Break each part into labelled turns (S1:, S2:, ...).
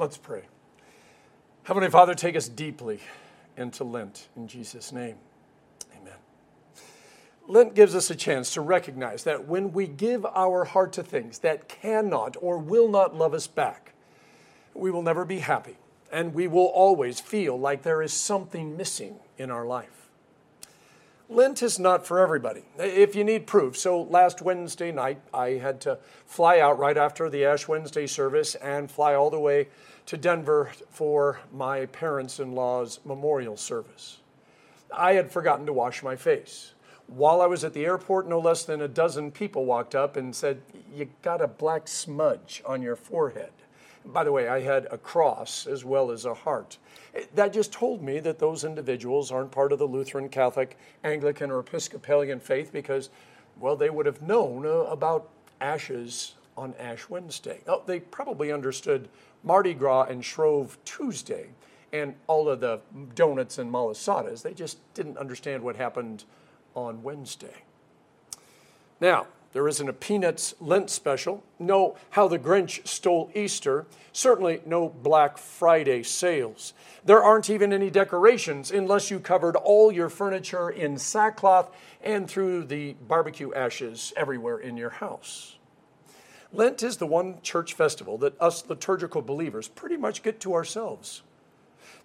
S1: Let's pray. Heavenly Father, take us deeply into Lent in Jesus' name. Amen. Lent gives us a chance to recognize that when we give our heart to things that cannot or will not love us back, we will never be happy and we will always feel like there is something missing in our life. Lent is not for everybody. If you need proof, so last Wednesday night I had to fly out right after the Ash Wednesday service and fly all the way to Denver for my parents in law's memorial service. I had forgotten to wash my face. While I was at the airport, no less than a dozen people walked up and said, You got a black smudge on your forehead. By the way, I had a cross as well as a heart. That just told me that those individuals aren't part of the Lutheran, Catholic, Anglican, or Episcopalian faith because, well, they would have known uh, about ashes on Ash Wednesday. Oh, they probably understood Mardi Gras and Shrove Tuesday and all of the donuts and malasadas. They just didn't understand what happened on Wednesday. Now, there isn't a Peanuts Lent special, no How the Grinch Stole Easter, certainly no Black Friday sales. There aren't even any decorations unless you covered all your furniture in sackcloth and threw the barbecue ashes everywhere in your house. Lent is the one church festival that us liturgical believers pretty much get to ourselves.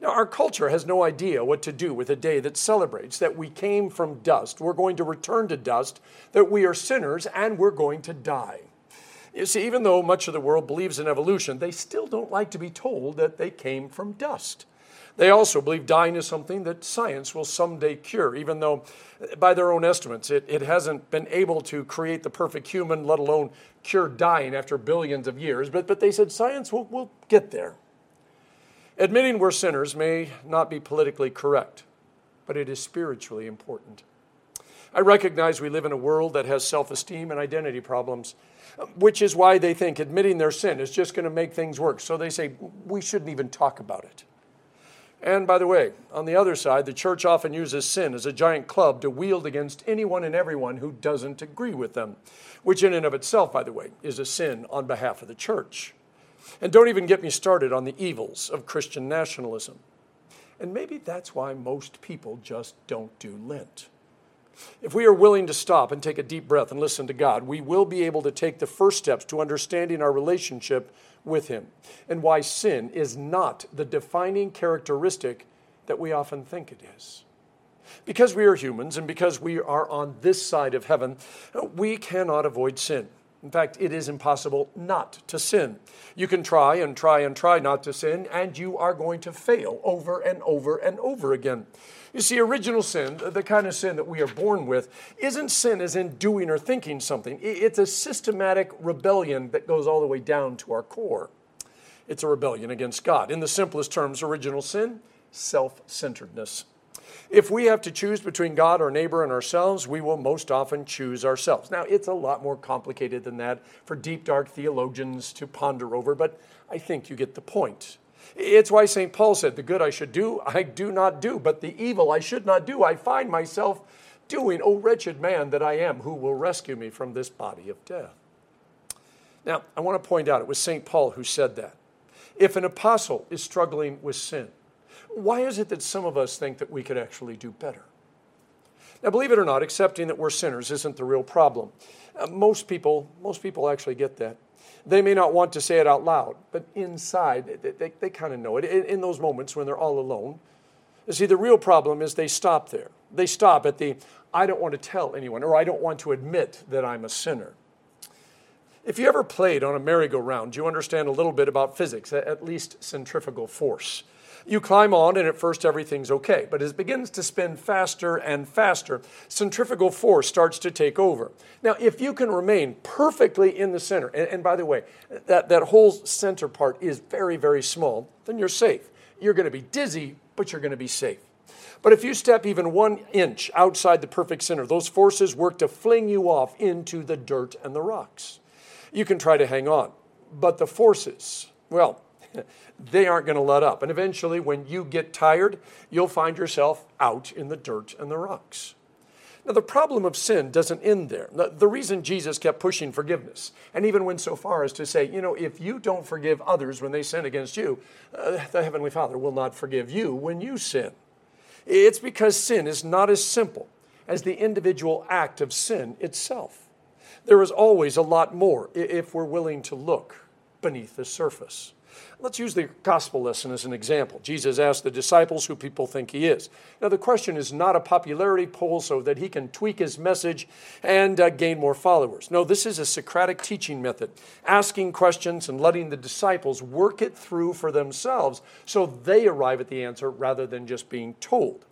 S1: Now, our culture has no idea what to do with a day that celebrates that we came from dust, we're going to return to dust, that we are sinners, and we're going to die. You see, even though much of the world believes in evolution, they still don't like to be told that they came from dust. They also believe dying is something that science will someday cure, even though, by their own estimates, it, it hasn't been able to create the perfect human, let alone cure dying after billions of years. But, but they said science will, will get there. Admitting we're sinners may not be politically correct, but it is spiritually important. I recognize we live in a world that has self esteem and identity problems, which is why they think admitting their sin is just going to make things work. So they say we shouldn't even talk about it. And by the way, on the other side, the church often uses sin as a giant club to wield against anyone and everyone who doesn't agree with them, which, in and of itself, by the way, is a sin on behalf of the church. And don't even get me started on the evils of Christian nationalism. And maybe that's why most people just don't do Lent. If we are willing to stop and take a deep breath and listen to God, we will be able to take the first steps to understanding our relationship with Him and why sin is not the defining characteristic that we often think it is. Because we are humans and because we are on this side of heaven, we cannot avoid sin. In fact, it is impossible not to sin. You can try and try and try not to sin, and you are going to fail over and over and over again. You see, original sin, the kind of sin that we are born with, isn't sin as in doing or thinking something. It's a systematic rebellion that goes all the way down to our core. It's a rebellion against God. In the simplest terms, original sin, self centeredness. If we have to choose between God, our neighbor, and ourselves, we will most often choose ourselves. Now, it's a lot more complicated than that for deep, dark theologians to ponder over, but I think you get the point. It's why St. Paul said, The good I should do, I do not do, but the evil I should not do, I find myself doing. O wretched man that I am, who will rescue me from this body of death? Now, I want to point out it was St. Paul who said that. If an apostle is struggling with sin, why is it that some of us think that we could actually do better? Now, believe it or not, accepting that we're sinners isn't the real problem. Uh, most people, most people actually get that. They may not want to say it out loud, but inside, they, they, they kind of know it. In, in those moments when they're all alone, you see, the real problem is they stop there. They stop at the, I don't want to tell anyone, or I don't want to admit that I'm a sinner. If you ever played on a merry-go-round, you understand a little bit about physics, at least centrifugal force. You climb on, and at first everything's okay. But as it begins to spin faster and faster, centrifugal force starts to take over. Now, if you can remain perfectly in the center, and, and by the way, that, that whole center part is very, very small, then you're safe. You're going to be dizzy, but you're going to be safe. But if you step even one inch outside the perfect center, those forces work to fling you off into the dirt and the rocks. You can try to hang on, but the forces, well, they aren't going to let up. And eventually, when you get tired, you'll find yourself out in the dirt and the rocks. Now, the problem of sin doesn't end there. The reason Jesus kept pushing forgiveness, and even went so far as to say, you know, if you don't forgive others when they sin against you, uh, the Heavenly Father will not forgive you when you sin. It's because sin is not as simple as the individual act of sin itself. There is always a lot more if we're willing to look beneath the surface. Let's use the gospel lesson as an example. Jesus asked the disciples who people think he is. Now, the question is not a popularity poll so that he can tweak his message and uh, gain more followers. No, this is a Socratic teaching method, asking questions and letting the disciples work it through for themselves so they arrive at the answer rather than just being told.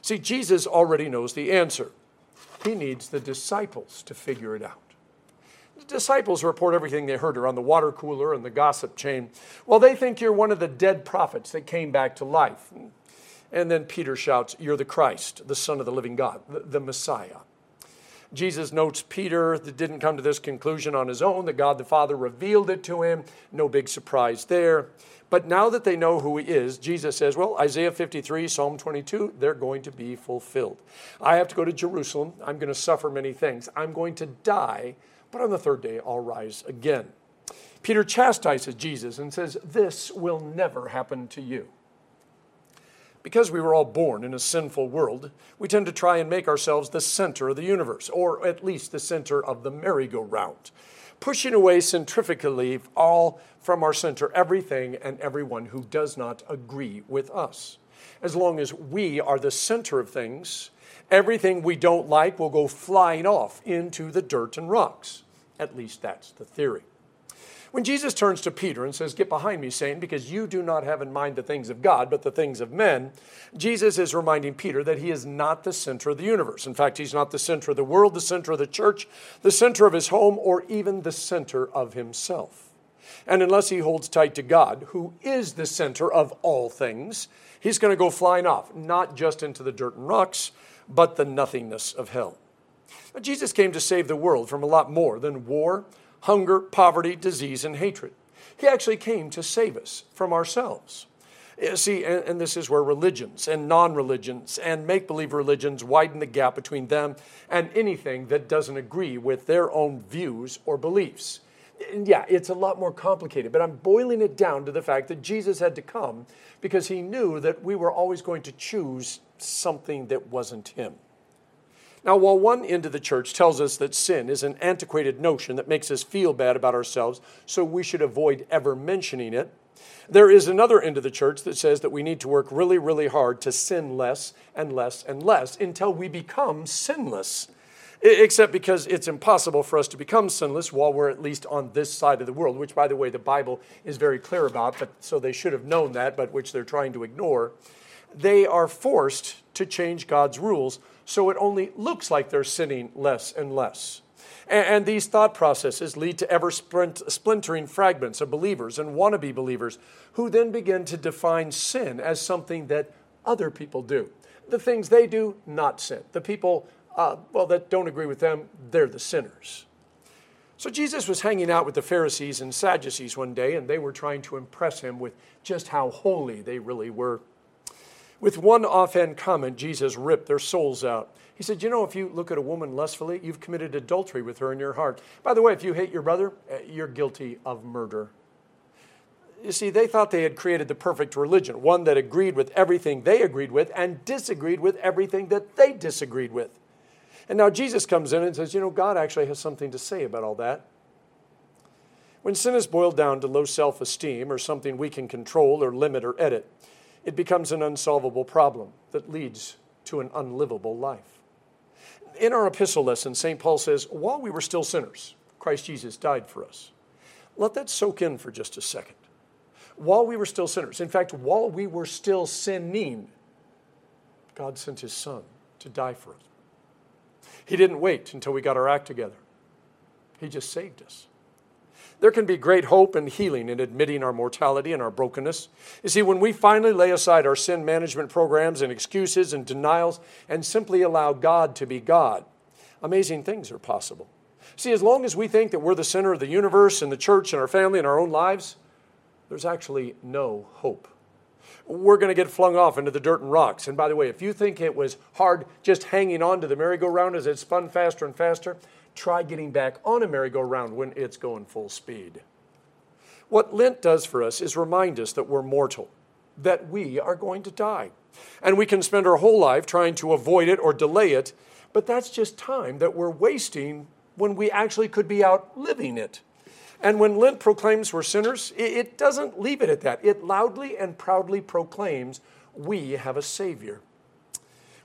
S1: See, Jesus already knows the answer. He needs the disciples to figure it out. Disciples report everything they heard around the water cooler and the gossip chain. Well, they think you're one of the dead prophets that came back to life. And then Peter shouts, You're the Christ, the Son of the living God, the, Messiah. Jesus notes Peter didn't come to this conclusion on his own, that God the Father revealed it to him. No big surprise there. But now that they know who he is, Jesus says, Well, Isaiah 53, Psalm 22, they're going to be fulfilled. I have to go to Jerusalem. I'm going to suffer many things. I'm going to die but on the third day I'll rise again. Peter chastises Jesus and says, This will never happen to you. Because we were all born in a sinful world, we tend to try and make ourselves the center of the universe, or at least the center of the merry-go-round, pushing away centrifugally all from our center everything and everyone who does not agree with us. As long as we are the center of things, everything we don't like will go flying off into the dirt and rocks. At least that's the theory. When Jesus turns to Peter and says, Get behind me, Satan, because you do not have in mind the things of God, but the things of men, Jesus is reminding Peter that he is not the center of the universe. In fact, he's not the center of the world, the center of the church, the center of his home, or even the center of himself. And unless he holds tight to God, who is the center of all things, he's going to go flying off, not just into the dirt and rocks, but the nothingness of hell. Now, Jesus came to save the world from a lot more than war, hunger, poverty, disease, and hatred. He actually came to save us from ourselves. Eh, see, and, and this is where religions and non religions and make believe religions widen the gap between them and anything that doesn't agree with their own views or beliefs. Yeah, it's a lot more complicated, but I'm boiling it down to the fact that Jesus had to come because he knew that we were always going to choose something that wasn't him. Now, while one end of the church tells us that sin is an antiquated notion that makes us feel bad about ourselves, so we should avoid ever mentioning it, there is another end of the church that says that we need to work really, really hard to sin less and less and less until we become sinless. Except because it's impossible for us to become sinless while we're at least on this side of the world, which, by the way, the Bible is very clear about, but so they should have known that, but which they're trying to ignore. They are forced to change God's rules so it only looks like they're sinning less and less. And, these thought processes lead to ever splintering fragments of believers and wannabe believers who then begin to define sin as something that other people do. The things they do, not sin. The people, uh, well, that don't agree with them, they're the sinners. So Jesus was hanging out with the Pharisees and Sadducees one day, and they were trying to impress him with just how holy they really were. With one offhand comment, Jesus ripped their souls out. He said, You know, if you look at a woman lustfully, you've committed adultery with her in your heart. By the way, if you hate your brother, eh, you're guilty of murder. You see, they thought they had created the perfect religion, one that agreed with everything they agreed with and disagreed with everything that they disagreed with. And now Jesus comes in and says, You know, God actually has something to say about all that. When sin is boiled down to low self esteem or something we can control or limit or edit, it becomes an unsolvable problem that leads to an unlivable life. In our epistle lesson, St. Paul says, While we were still sinners, Christ Jesus died for us. Let that soak in for just a second. While we were still sinners, in fact, while we were still sinning, God sent his Son to die for us. He didn't wait until we got our act together, He just saved us. There can be great hope and healing in admitting our mortality and our brokenness. You see, when we finally lay aside our sin management programs and excuses and denials and simply allow God to be God, amazing things are possible. See, as long as we think that we're the center of the universe and the church and our family and our own lives, there's actually no hope. We're going to get flung off into the dirt and rocks. And by the way, if you think it was hard just hanging on to the merry-go-round as it spun faster and faster, try getting back on a merry-go-round when it's going full speed. What Lent does for us is remind us that we're mortal, that we are going to die. And we can spend our whole life trying to avoid it or delay it, but that's just time that we're wasting when we actually could be out living it. And when Lent proclaims we're sinners, it doesn't leave it at that. It loudly and proudly proclaims we have a Savior.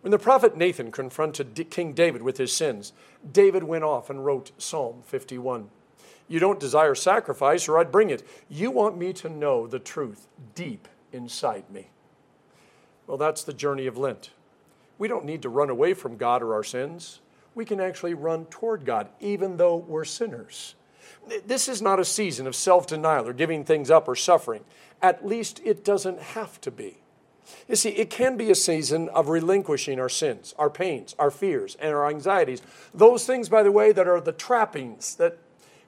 S1: When the prophet Nathan confronted King David with his sins, David went off and wrote Psalm 51. You don't desire sacrifice, or I'd bring it. You want me to know the truth deep inside me. Well, that's the journey of Lent. We don't need to run away from God or our sins. We can actually run toward God, even though we're sinners. This is not a season of self denial or giving things up or suffering. At least it doesn't have to be. You see, it can be a season of relinquishing our sins, our pains, our fears, and our anxieties. Those things, by the way, that are the trappings that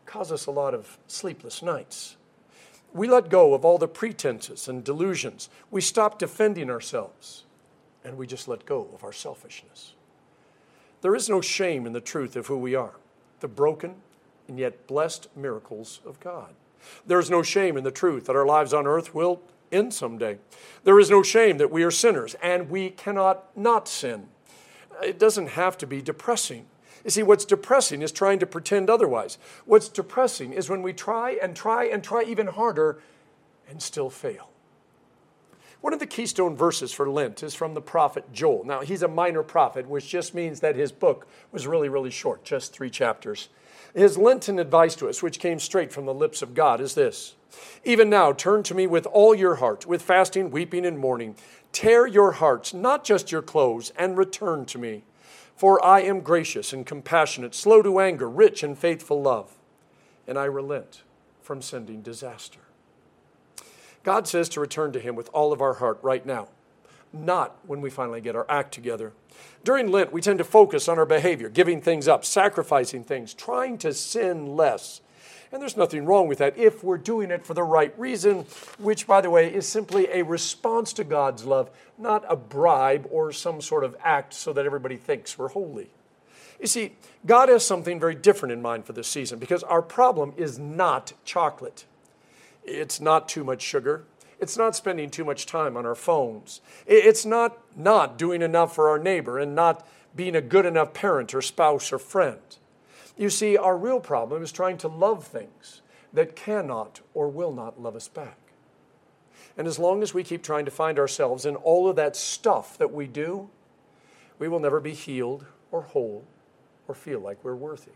S1: cause us a lot of sleepless nights. We let go of all the pretenses and delusions. We stop defending ourselves, and we just let go of our selfishness. There is no shame in the truth of who we are the broken, and yet blessed miracles of God. There is no shame in the truth that our lives on earth will end someday. There is no shame that we are sinners and we cannot not sin. It doesn't have to be depressing. You see, what's depressing is trying to pretend otherwise. What's depressing is when we try and try and try even harder and still fail. One of the keystone verses for Lent is from the prophet Joel. Now, he's a minor prophet, which just means that his book was really, really short, just three chapters. His Lenten advice to us, which came straight from the lips of God, is this Even now, turn to me with all your heart, with fasting, weeping, and mourning. Tear your hearts, not just your clothes, and return to me. For I am gracious and compassionate, slow to anger, rich in faithful love, and I relent from sending disaster. God says to return to Him with all of our heart right now, not when we finally get our act together. During Lent, we tend to focus on our behavior, giving things up, sacrificing things, trying to sin less. And there's nothing wrong with that if we're doing it for the right reason, which, by the way, is simply a response to God's love, not a bribe or some sort of act so that everybody thinks we're holy. You see, God has something very different in mind for this season because our problem is not chocolate. It's not too much sugar. It's not spending too much time on our phones. It's not not doing enough for our neighbor and not being a good enough parent or spouse or friend. You see, our real problem is trying to love things that cannot or will not love us back. And as long as we keep trying to find ourselves in all of that stuff that we do, we will never be healed or whole or feel like we're worthy.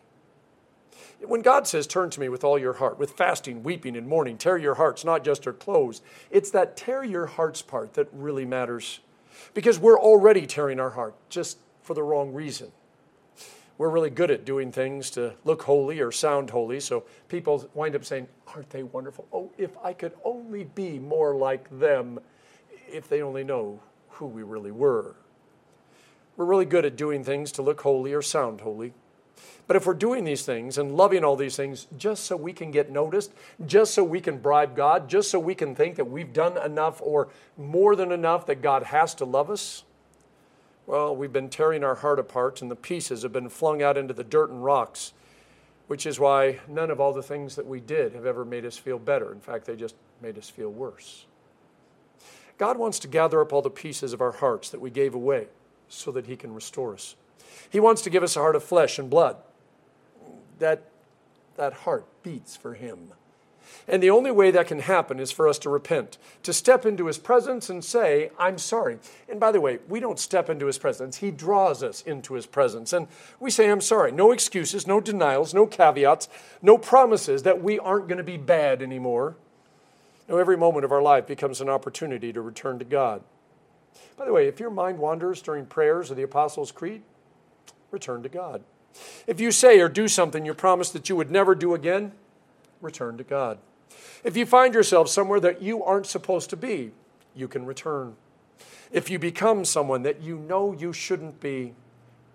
S1: When God says, Turn to me with all your heart, with fasting, weeping, and mourning, tear your hearts, not just your clothes, it's that tear your hearts part that really matters. Because we're already tearing our heart just for the wrong reason. We're really good at doing things to look holy or sound holy, so people wind up saying, Aren't they wonderful? Oh, if I could only be more like them, if they only know who we really were. We're really good at doing things to look holy or sound holy. But if we're doing these things and loving all these things just so we can get noticed, just so we can bribe God, just so we can think that we've done enough or more than enough that God has to love us, well, we've been tearing our heart apart and the pieces have been flung out into the dirt and rocks, which is why none of all the things that we did have ever made us feel better. In fact, they just made us feel worse. God wants to gather up all the pieces of our hearts that we gave away so that He can restore us. He wants to give us a heart of flesh and blood that, that heart beats for Him. And the only way that can happen is for us to repent, to step into His presence and say, I'm sorry. And by the way, we don't step into His presence, He draws us into His presence. And we say, I'm sorry. No excuses, no denials, no caveats, no promises that we aren't going to be bad anymore. Every moment of our life becomes an opportunity to return to God. By the way, if your mind wanders during prayers or the Apostles' Creed, return to God. If you say or do something you promised that you would never do again, return to God. If you find yourself somewhere that you aren't supposed to be, you can return. If you become someone that you know you shouldn't be,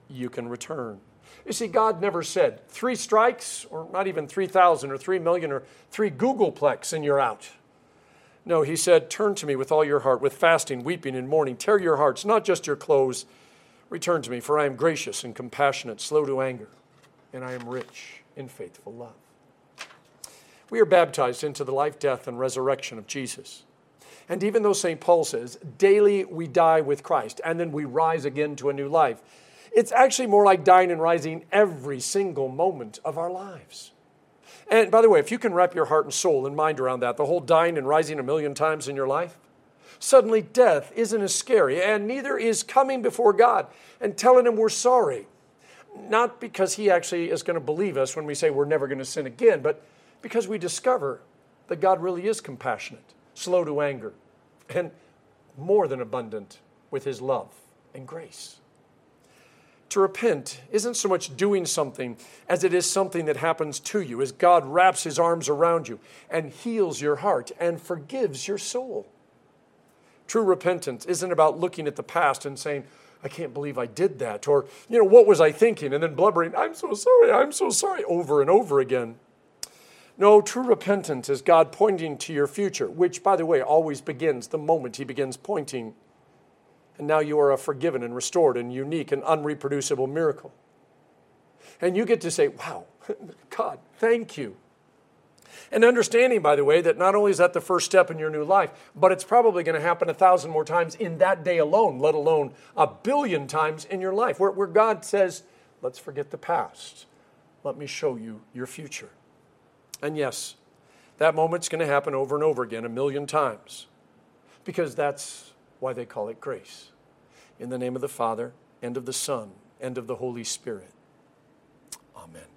S1: you can return. You see, God never said three strikes, or not even 3,000 or 3 million or three googolplex, and you're out. No, he said, Turn to me with all your heart, with fasting, weeping, and mourning. Tear your hearts, not just your clothes. Return to me, for I am gracious and compassionate, slow to anger, and I am rich in faithful love. We are baptized into the life, death, and resurrection of Jesus. And even though St. Paul says, daily we die with Christ, and then we rise again to a new life, it's actually more like dying and rising every single moment of our lives. And by the way, if you can wrap your heart and soul and mind around that, the whole dying and rising a million times in your life, suddenly death isn't as scary, and neither is coming before God and telling Him we're sorry. Not because He actually is going to believe us when we say we're never going to sin again, but because we discover that God really is compassionate, slow to anger, and more than abundant with His love and grace. To repent isn't so much doing something as it is something that happens to you, as God wraps his arms around you and heals your heart and forgives your soul. True repentance isn't about looking at the past and saying, I can't believe I did that, or, you know, what was I thinking? And then blubbering, I'm so sorry, I'm so sorry, over and over again. No, true repentance is God pointing to your future, which, by the way, always begins the moment He begins pointing and now you are a forgiven and restored and unique and unreproducible miracle. And you get to say, wow, God, thank you. And understanding, by the way, that not only is that the first step in your new life, but it's probably going to happen a thousand more times in that day alone, let alone a billion times in your life, where, where God says, let's forget the past. Let me show you your future. And yes, that moment's going to happen over and over again, a million times, because that's why they call it grace. In the name of the Father, and of the Son, and of the Holy Spirit. Amen.